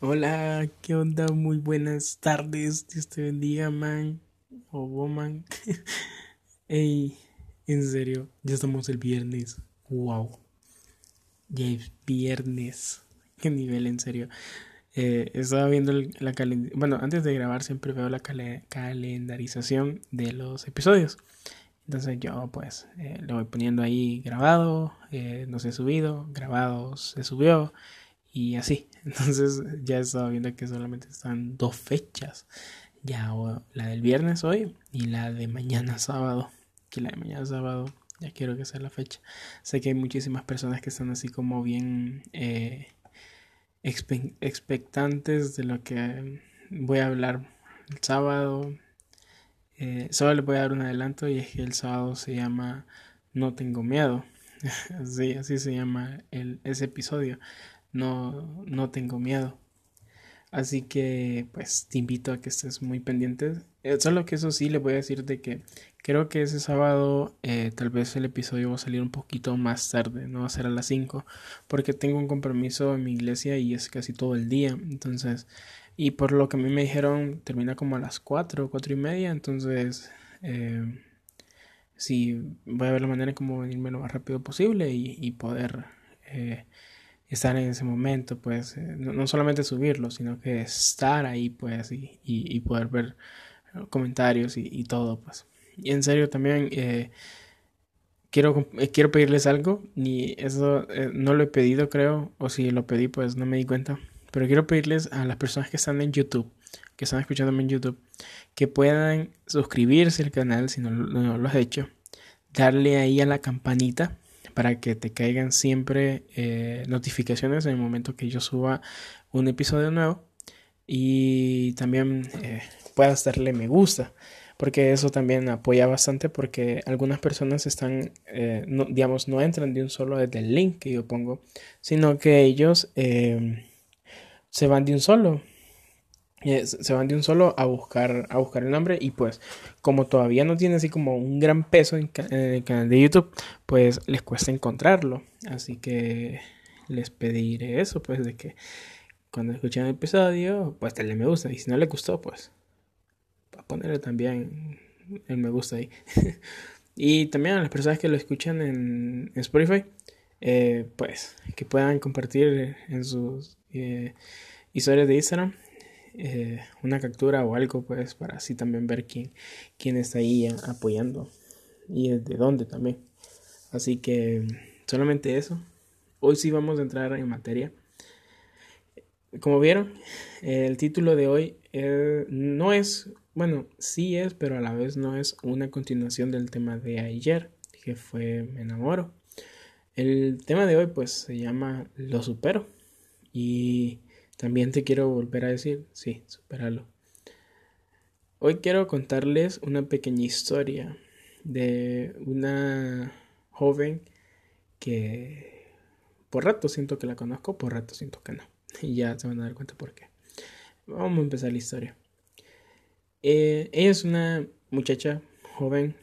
Hola, ¿qué onda? Muy buenas tardes. Dios te bendiga, man. O woman. Ey, en serio, ya estamos el viernes. Wow. Ya es viernes. Qué nivel, en serio. Eh, estaba viendo la calendarización. Bueno, antes de grabar siempre veo la calendarización de los episodios. Entonces yo pues eh, lo voy poniendo ahí grabado, eh, no se ha subido, grabado se subió y así. Entonces ya estaba viendo que solamente están dos fechas. Ya la del viernes hoy y la de mañana sábado. Que la de mañana sábado ya quiero que sea la fecha. Sé que hay muchísimas personas que están así como bien eh, expectantes de lo que voy a hablar el sábado. Eh, solo les voy a dar un adelanto y es que el sábado se llama No tengo miedo. así, así se llama el, ese episodio no, no tengo miedo. Así que pues te invito a que estés muy pendiente. Eh, solo que eso sí le voy a decir de que creo que ese sábado eh, tal vez el episodio va a salir un poquito más tarde, no va a ser a las 5, porque tengo un compromiso en mi iglesia y es casi todo el día. Entonces, y por lo que a mí me dijeron, termina como a las 4, 4 y media. Entonces, eh, sí, voy a ver la manera como venirme lo más rápido posible y, y poder estar en ese momento, pues, eh, no, solamente subirlo, sino que estar ahí, pues, y, y, poder ver comentarios y, todo, pues. Y en serio también eh, quiero, eh, quiero pedirles algo, y eso no lo he pedido, creo, o si lo pedí, pues no me di cuenta, pero quiero pedirles a las personas que están en YouTube, que están escuchándome en YouTube, que puedan suscribirse al canal si no, no lo has hecho, darle ahí a la campanita para que te caigan siempre eh, notificaciones en el momento que yo suba un episodio nuevo y también eh, puedas darle me gusta porque eso también apoya bastante porque algunas personas están eh, no, digamos no entran de un solo desde el link que yo pongo sino que ellos se van de un solo se van de un solo a buscar, a buscar el nombre y pues como todavía no tiene así como un gran peso en, el canal de YouTube, pues les cuesta encontrarlo. Así que les pediré eso, pues de que cuando escuchen el episodio, pues denle me gusta. Y si no les gustó, pues a ponerle también el me gusta ahí. y también a las personas que lo escuchan en, Spotify, eh, pues que puedan compartir en sus eh, historias de Instagram eh, una captura o algo, pues, para así también ver quién, quién está ahí apoyando y de dónde también. Así que solamente eso. Hoy sí vamos a entrar en materia. Como vieron, el título de hoy eh, no es, bueno, sí es, pero a la vez no es una continuación del tema de ayer, que fue Me enamoro. El tema de hoy pues se llama Lo supero. Y también te quiero volver a decir, sí, superalo. Hoy quiero contarles una pequeña historia de una joven que por rato siento que la conozco, por rato siento que no. Y ya se van a dar cuenta por qué. Vamos a empezar la historia. Eh, ella es una muchacha joven,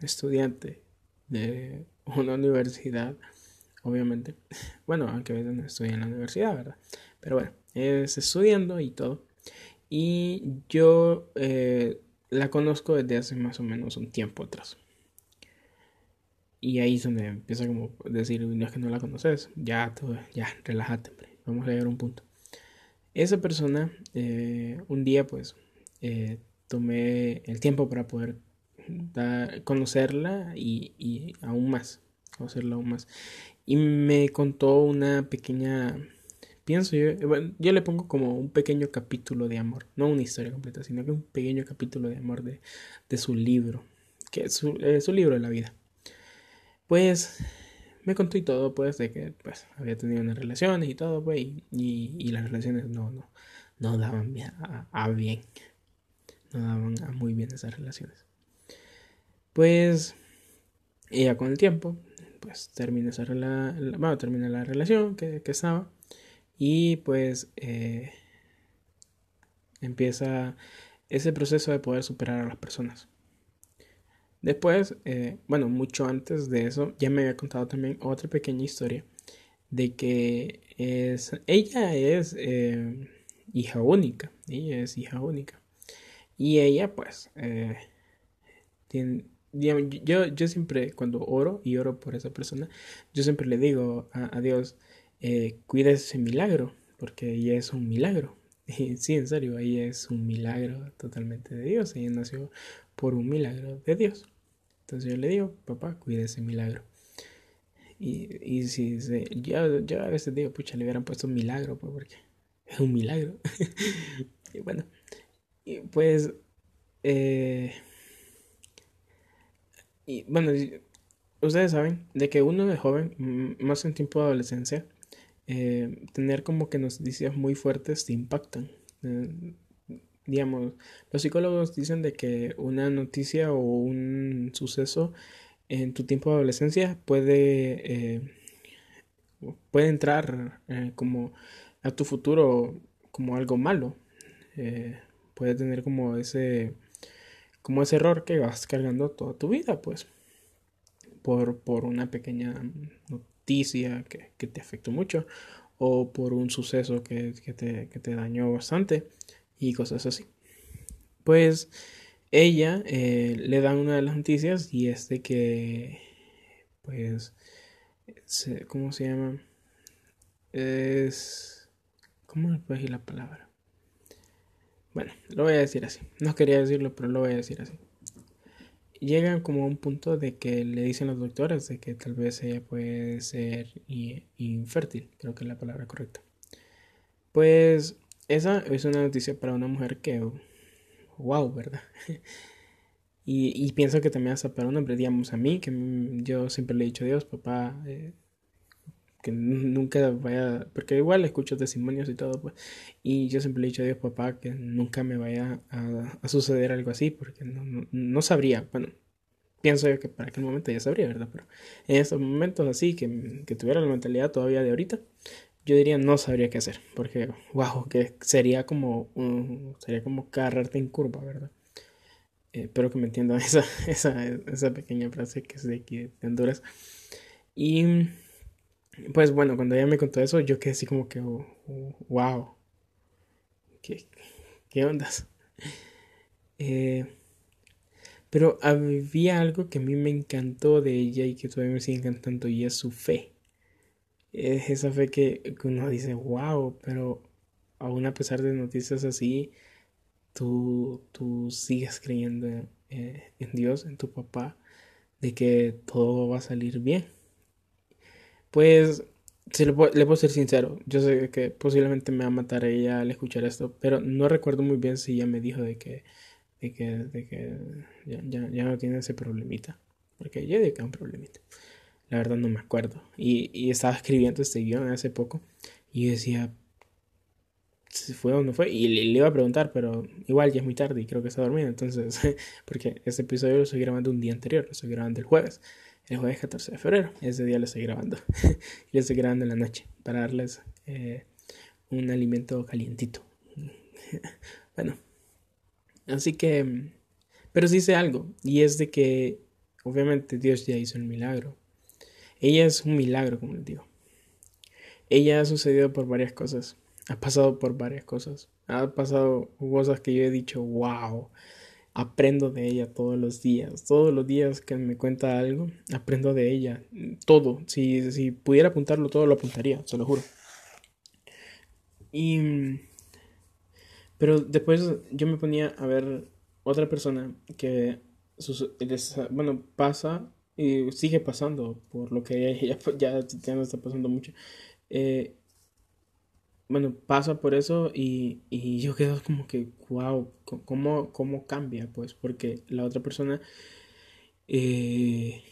estudiante de una universidad, obviamente. Bueno, aunque no estudia en la universidad, ¿verdad? Pero bueno, es estudiando y todo. Y yo eh, la conozco desde hace más o menos un tiempo atrás. Y ahí es donde empieza como decir, no es que no la conoces, ya, todo, ya, relájate, vamos a llegar a un punto. Esa persona, eh, un día pues, eh, tomé el tiempo para poder conocerla y, y aún más, conocerla aún más. Y me contó una pequeña pienso yo, eh, yo le pongo como un pequeño capítulo de amor, no una historia completa, sino que un pequeño capítulo de amor de, de su libro, que es su, su, libro de la vida. Pues me contó y todo, pues, de que pues, había tenido unas relaciones y todo, pues, y, y, las relaciones no, no, no daban a, a, bien, no daban a muy bien esas relaciones. Pues, ella con el tiempo, pues termina esa bueno, termina la relación que, que estaba y pues eh, empieza ese proceso de poder superar a las personas. Después, eh, bueno, mucho antes de eso, ya me había contado también otra pequeña historia de que es, ella es, eh, hija única, ella es hija única. Y ella pues yo, yo siempre cuando oro y oro por esa persona, yo siempre le digo a, Dios, eh, cuida ese milagro, porque ella es un milagro. Y sí, en serio, ella es un milagro totalmente de Dios, ella nació por un milagro de Dios. Entonces yo le digo, papá, cuida ese milagro. Y, y si se, yo, yo a veces digo, pucha, le hubieran puesto un milagro, pues porque es un milagro. y bueno, y pues, eh, y bueno, ustedes saben de que uno de joven, más en tiempo de adolescencia, eh, tener como que noticias muy fuertes te impactan. Eh, digamos, los psicólogos dicen de que una noticia o un suceso en tu tiempo de adolescencia puede, eh, puede entrar como a tu futuro como algo malo. puede tener como ese como ese error que vas cargando toda tu vida, pues, por, por una pequeña noticia que, te afectó mucho o por un suceso que, te, dañó bastante y cosas así. Pues ella eh, le da una de las noticias y es de que, pues, ¿cómo se llama? Es... ¿Cómo le puedo decir la palabra? Bueno, lo voy a decir así. No quería decirlo, pero lo voy a decir así. Llegan como a un punto de que le dicen los doctores de que tal vez ella puede ser infértil, creo que es la palabra correcta. Pues esa es una noticia para una mujer que, wow, ¿verdad? y, pienso que también hasta para un hombre, digamos, a mí, que yo siempre le he dicho a Dios, papá, eh, que nunca vaya, porque igual escucho testimonios y todo, pues, y yo siempre le he dicho a Dios, papá, que nunca me vaya a, suceder algo así, porque no, no, sabría, bueno, pienso yo que para aquel momento ya sabría, ¿verdad? Pero en estos momentos así, que, que tuviera la mentalidad todavía de ahorita, yo diría no sabría qué hacer, porque, wow, que sería como, sería como carrarte en curva, ¿verdad? Eh, espero que me entiendan esa, esa, esa pequeña frase que es de aquí de Honduras. Y pues bueno, cuando ella me contó eso, yo quedé así como que, wow, oh, ¿qué, qué ondas? Eh, pero había algo que a mí me encantó de ella y que todavía me sigue encantando y es su fe. Es esa fe que, uno dice, wow, pero aún a pesar de noticias así, tú, tú sigues creyendo eh, en Dios, en tu papá, de que todo va a salir bien. Pues, si le, puedo, ser sincero, yo sé que posiblemente me va a matar ella al escuchar esto, pero no recuerdo muy bien si ella me dijo de que, de que, de que ya, ya, no tiene ese problemita. Porque yo dije que un problemita. La verdad no me acuerdo. Y, y estaba escribiendo este guion hace poco y decía, si fue o no fue. Y le, iba a preguntar, pero igual ya es muy tarde y creo que está dormida. Entonces, porque este episodio lo estoy grabando un día anterior, lo estoy grabando el jueves el jueves 14 de febrero. Ese día lo estoy grabando. y lo estoy grabando en la noche para darles eh, un alimento calientito. bueno, así que, pero sí sé algo, y es de que obviamente Dios ya hizo el milagro. Ella es un milagro, como les digo. Ella ha sucedido por varias cosas, ha pasado por varias cosas, ha pasado cosas que yo he dicho, wow, aprendo de ella todos los días. Todos los días que me cuenta algo, aprendo de ella. Todo. Si, si pudiera apuntarlo todo, lo apuntaría, se lo juro. Y... Pero después yo me ponía a ver otra persona que, bueno, pasa y sigue pasando por lo que ella ya, ya, no está pasando mucho. Eh, bueno, pasa por eso y, y yo quedo como que, wow, ¿cómo, cómo cambia? Pues porque la otra persona eh,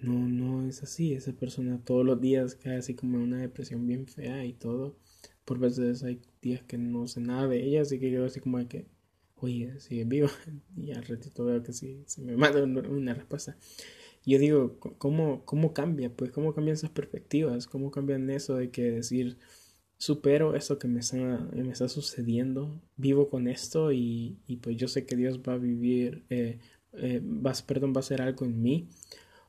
no, no es así, esa persona todos los días cae así como en una depresión bien fea y todo. Por veces hay días que no sé nada de ella, así que yo así como de que, oye, sigue vivo. Y al ratito veo que sí, se me manda una respuesta. yo digo, ¿cómo, ¿cómo cambia? Pues, ¿cómo cambian esas perspectivas? ¿Cómo cambian eso de que decir supero esto que me está, me está sucediendo, vivo con esto y, y, pues yo sé que Dios va a vivir, eh, eh, va, perdón, va a hacer algo en mí.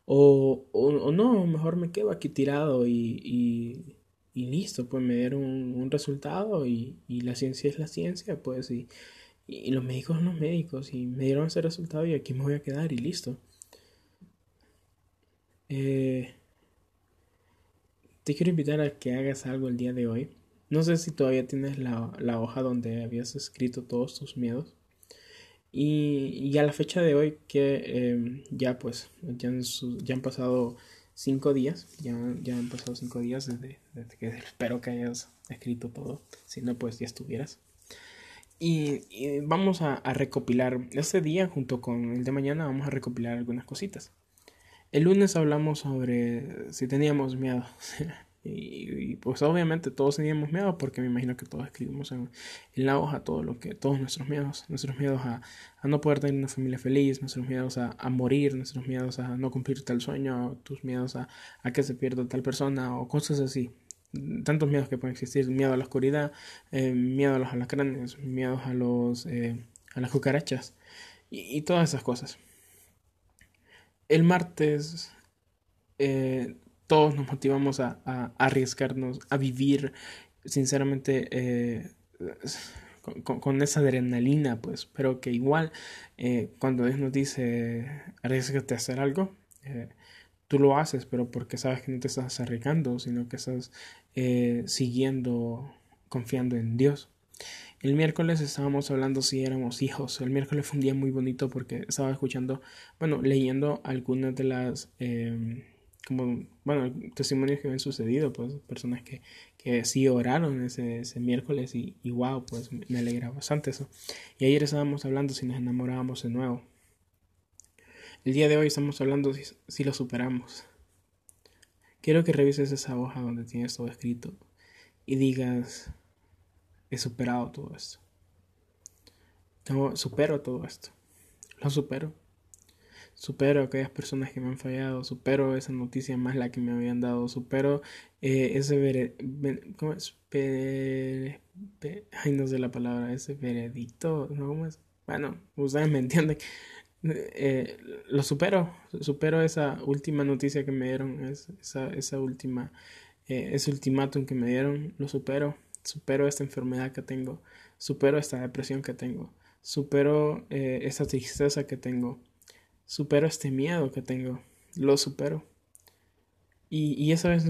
O, o, no, mejor me quedo aquí tirado y, y, y listo, pues me dieron un, resultado y, la ciencia es la ciencia, pues y, y, los médicos son los médicos y me dieron ese resultado y aquí me voy a quedar y listo. Eh, te quiero invitar a que hagas algo el día de hoy. No sé si todavía tienes la, la hoja donde habías escrito todos tus miedos. Y, y a la fecha de hoy que em, ya pues ya han, ya han pasado cinco días, ya, ya han pasado cinco días desde, que espero que hayas escrito todo, si no pues ya estuvieras. Y, vamos a, recopilar este día junto con el de mañana, vamos a recopilar algunas cositas. El lunes hablamos sobre si teníamos miedo. Y, pues obviamente todos teníamos miedo porque me imagino que todos escribimos en, la hoja todo lo que, todos nuestros miedos, nuestros miedos a, no poder tener una familia feliz, nuestros miedos a, morir, nuestros miedos a no cumplir tal sueño, tus miedos a, que se pierda tal persona o cosas así. Tantos miedos que pueden existir, miedo a la oscuridad, eh, miedo a los alacranes, miedos a los eh, a las cucarachas y, todas esas cosas. El martes eh, todos nos motivamos a, arriesgarnos, a vivir sinceramente eh, con, esa adrenalina, pues, pero que igual eh, cuando Dios nos dice arriesgate a hacer algo, eh, tú lo haces, pero porque sabes que no te estás arriesgando, sino que estás siguiendo, confiando en Dios. El miércoles estábamos hablando si éramos hijos. El miércoles fue un día muy bonito porque estaba escuchando, bueno, leyendo algunas de las em, como, bueno, testimonios que me han sucedido, pues personas que, que sí oraron ese, ese miércoles y, y, wow, pues me alegra bastante eso. Y ayer estábamos hablando si nos enamorábamos de nuevo. El día de hoy estamos hablando si, si lo superamos. Quiero que revises esa hoja donde tienes todo escrito y digas, he superado todo esto. Tengo, supero todo esto. Lo supero supero aquellas personas que me han fallado, supero esa noticia más la que me habían dado, supero eh, ese veredicto, ¿cómo es? ay, no sé la palabra, ese veredicto, ¿no? ¿Cómo es? Bueno, ustedes me entienden. Eh, lo supero, supero esa última noticia que me dieron, esa, esa última, eh, ese ultimátum que me dieron, lo supero, supero esta enfermedad que tengo, supero esta depresión que tengo, supero esa tristeza que tengo, supero este miedo que tengo, lo supero. Y, y esa vez,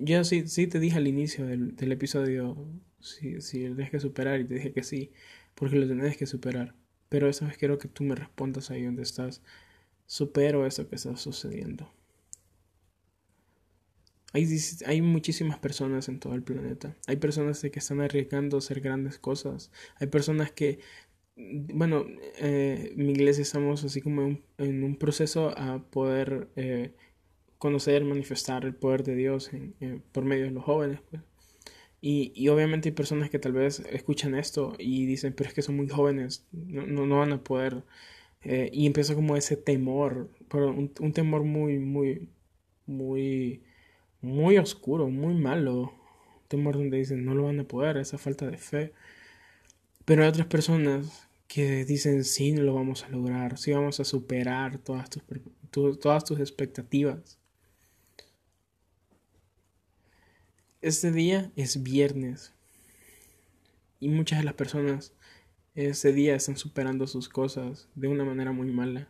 yo sí, sí te dije al inicio del, del episodio, si, si lo tienes que superar, y te dije que sí, porque lo tienes que superar. Pero esa vez quiero que tú me respondas ahí donde estás. Supero eso que está sucediendo. Hay, hay, muchísimas personas en todo el planeta. Hay personas que están arriesgando a hacer grandes cosas. Hay personas que bueno, eh, mi iglesia estamos así como en, un proceso a poder eh, conocer, manifestar el poder de Dios eh, por medio de los jóvenes. Pues. Y, y, obviamente hay personas que tal vez escuchan esto y dicen, pero es que son muy jóvenes, no, no, van a poder. Eh, y empieza como ese temor, pero un, un, temor muy, muy, muy, muy oscuro, muy malo. Un temor donde dicen, no lo van a poder, esa falta de fe. Pero hay otras personas que dicen sí, lo vamos a lograr, sí vamos a superar todas tus, todas tus expectativas. Este día es viernes y muchas de las personas ese día están superando sus cosas de una manera muy mala.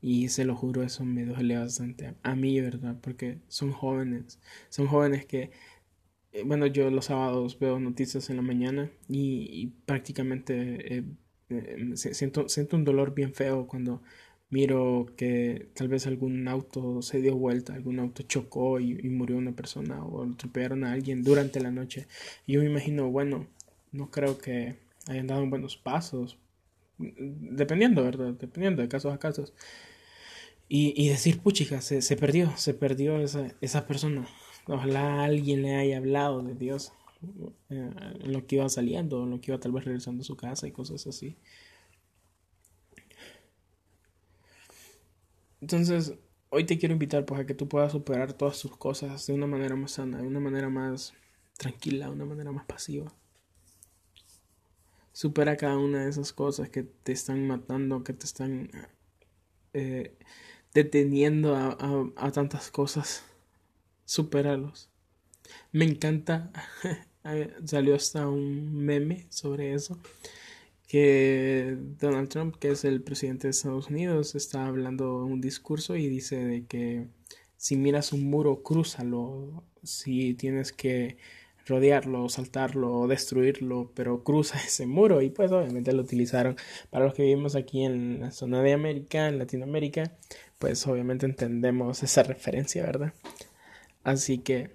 Y se lo juro, eso me duele bastante a mí, ¿verdad? Porque son jóvenes, son jóvenes que bueno, yo los sábados veo noticias en la mañana y, prácticamente eh, eh, siento, siento un dolor bien feo cuando miro que tal vez algún auto se dio vuelta, algún auto chocó y, murió una persona o atropellaron a alguien durante la noche. Y yo me imagino, bueno, no creo que hayan dado buenos pasos, dependiendo, ¿verdad? Dependiendo de casos a casos. Y, y decir, puchica, se, se perdió, se perdió esa, esa persona. Ojalá alguien le haya hablado de Dios eh, en lo que iba saliendo, en lo que iba tal vez regresando a su casa y cosas así. Entonces, hoy te quiero invitar pues a que tú puedas superar todas tus cosas de una manera más sana, de una manera más tranquila, de una manera más pasiva. Supera cada una de esas cosas que te están matando, que te están eh, deteniendo a, a tantas cosas supéralos. Me encanta, salió hasta un meme sobre eso, que Donald Trump, que es el presidente de Estados Unidos, está hablando un discurso y dice de que si miras un muro, crúzalo, si tienes que rodearlo, saltarlo, destruirlo, pero cruza ese muro y pues obviamente lo utilizaron para los que vivimos aquí en la zona de América, en Latinoamérica, pues obviamente entendemos esa referencia, ¿verdad? Así que,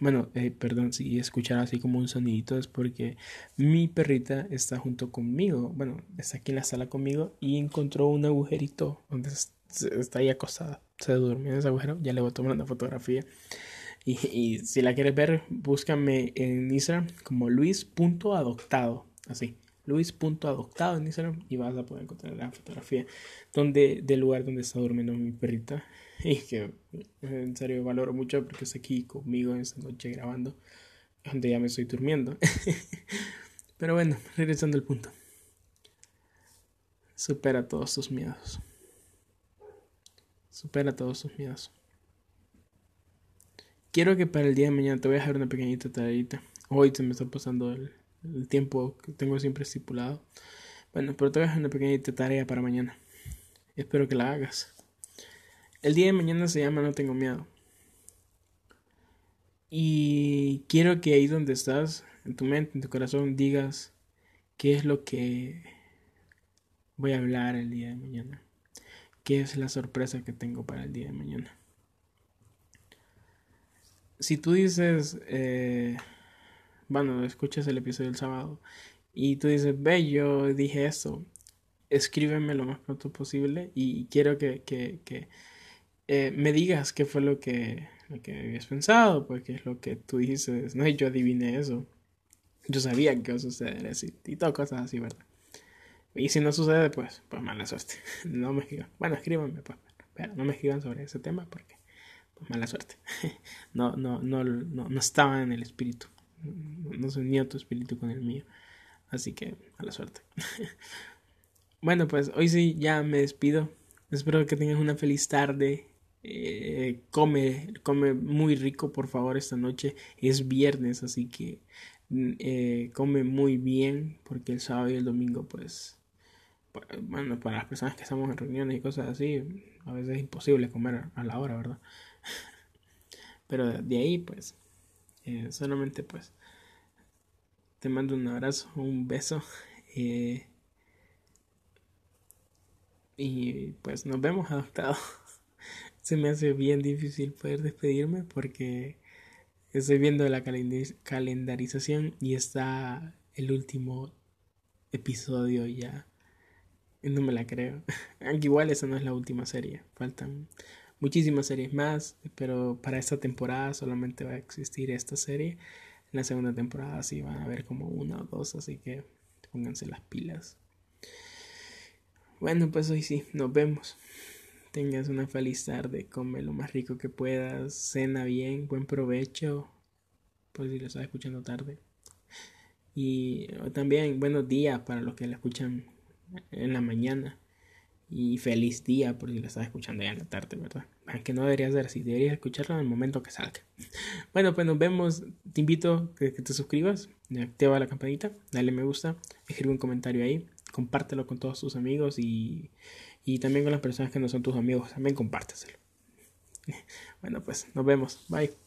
bueno, eh, perdón si escuchar así como un sonidito es porque mi perrita está junto conmigo, bueno, está aquí en la sala conmigo y encontró un agujerito donde está ahí acostada, se durmió en ese agujero, ya le voy a tomar una fotografía y, si la quieres ver, búscame en Instagram como luis.adoptado. Así, luis.adoptado en Instagram y vas a poder encontrar la fotografía donde, del lugar donde está durmiendo mi perrita. Y que en serio valoro mucho porque está aquí conmigo esta noche grabando, donde ya me estoy durmiendo. Pero bueno, regresando al punto. Supera todos tus miedos. Supera todos tus miedos. Quiero que para el día de mañana te voy a dejar una pequeñita tareita. Hoy se me está pasando el, tiempo que tengo siempre estipulado. Bueno, pero te voy a dejar una pequeñita tarea para mañana. Espero que la hagas. El día de mañana se llama No tengo miedo. Y quiero que ahí donde estás, en tu mente, en tu corazón, digas qué es lo que voy a hablar el día de mañana. ¿Qué es la sorpresa que tengo para el día de mañana? si tú dices, eh, bueno, escuchas el episodio del sábado y tú dices, ve, yo dije esto, escríbeme lo más pronto posible y quiero que, que, que eh, me digas qué fue lo que, lo que habías pensado, pues qué es lo que tú dices, no, yo adiviné eso, yo sabía que iba a suceder así, y todo cosas así, ¿verdad? Y si no sucede, pues, pues mala suerte. No me escriban. Bueno, escríbanme, pues, pero no me escriban sobre ese tema porque pues mala suerte. No, no, no, no, no estaba en el espíritu. No se unía tu espíritu con el mío. Así que mala suerte. Bueno, pues hoy sí ya me despido. Espero que tengas una feliz tarde. Eh, come, come muy rico, por favor, esta noche. Es viernes, así que mm, eh, come muy bien, porque el sábado y el domingo, pues, bueno, para las personas que estamos en reuniones y cosas así, a veces es imposible comer a la hora, ¿verdad? Pero de ahí, pues, eh, solamente pues, te mando un abrazo, un beso. Y pues nos vemos adoptado. Se me hace bien difícil poder despedirme porque estoy viendo la calendarización y está el último episodio ya. No me la creo. Aunque igual esa no es la última serie. Faltan muchísimas series más, pero para esta temporada solamente va a existir esta serie. En la segunda temporada sí van a haber como una o dos, así que pónganse las pilas. Bueno, pues hoy sí, nos vemos. Tengas una feliz tarde, come lo más rico que puedas, cena bien, buen provecho, por si lo estás escuchando tarde. Y también buenos días para los que la escuchan en la mañana. Y feliz día por si lo estás escuchando ya en la tarde, ¿verdad? Aunque no debería ser así, deberías escucharlo en el momento que salga. Bueno, pues nos vemos. Te invito a que te suscribas, activa la campanita, dale me gusta, escribe un comentario ahí, compártelo con todos tus amigos y, y también con las personas que no son tus amigos, también compárteselo. Bueno, pues nos vemos. Bye.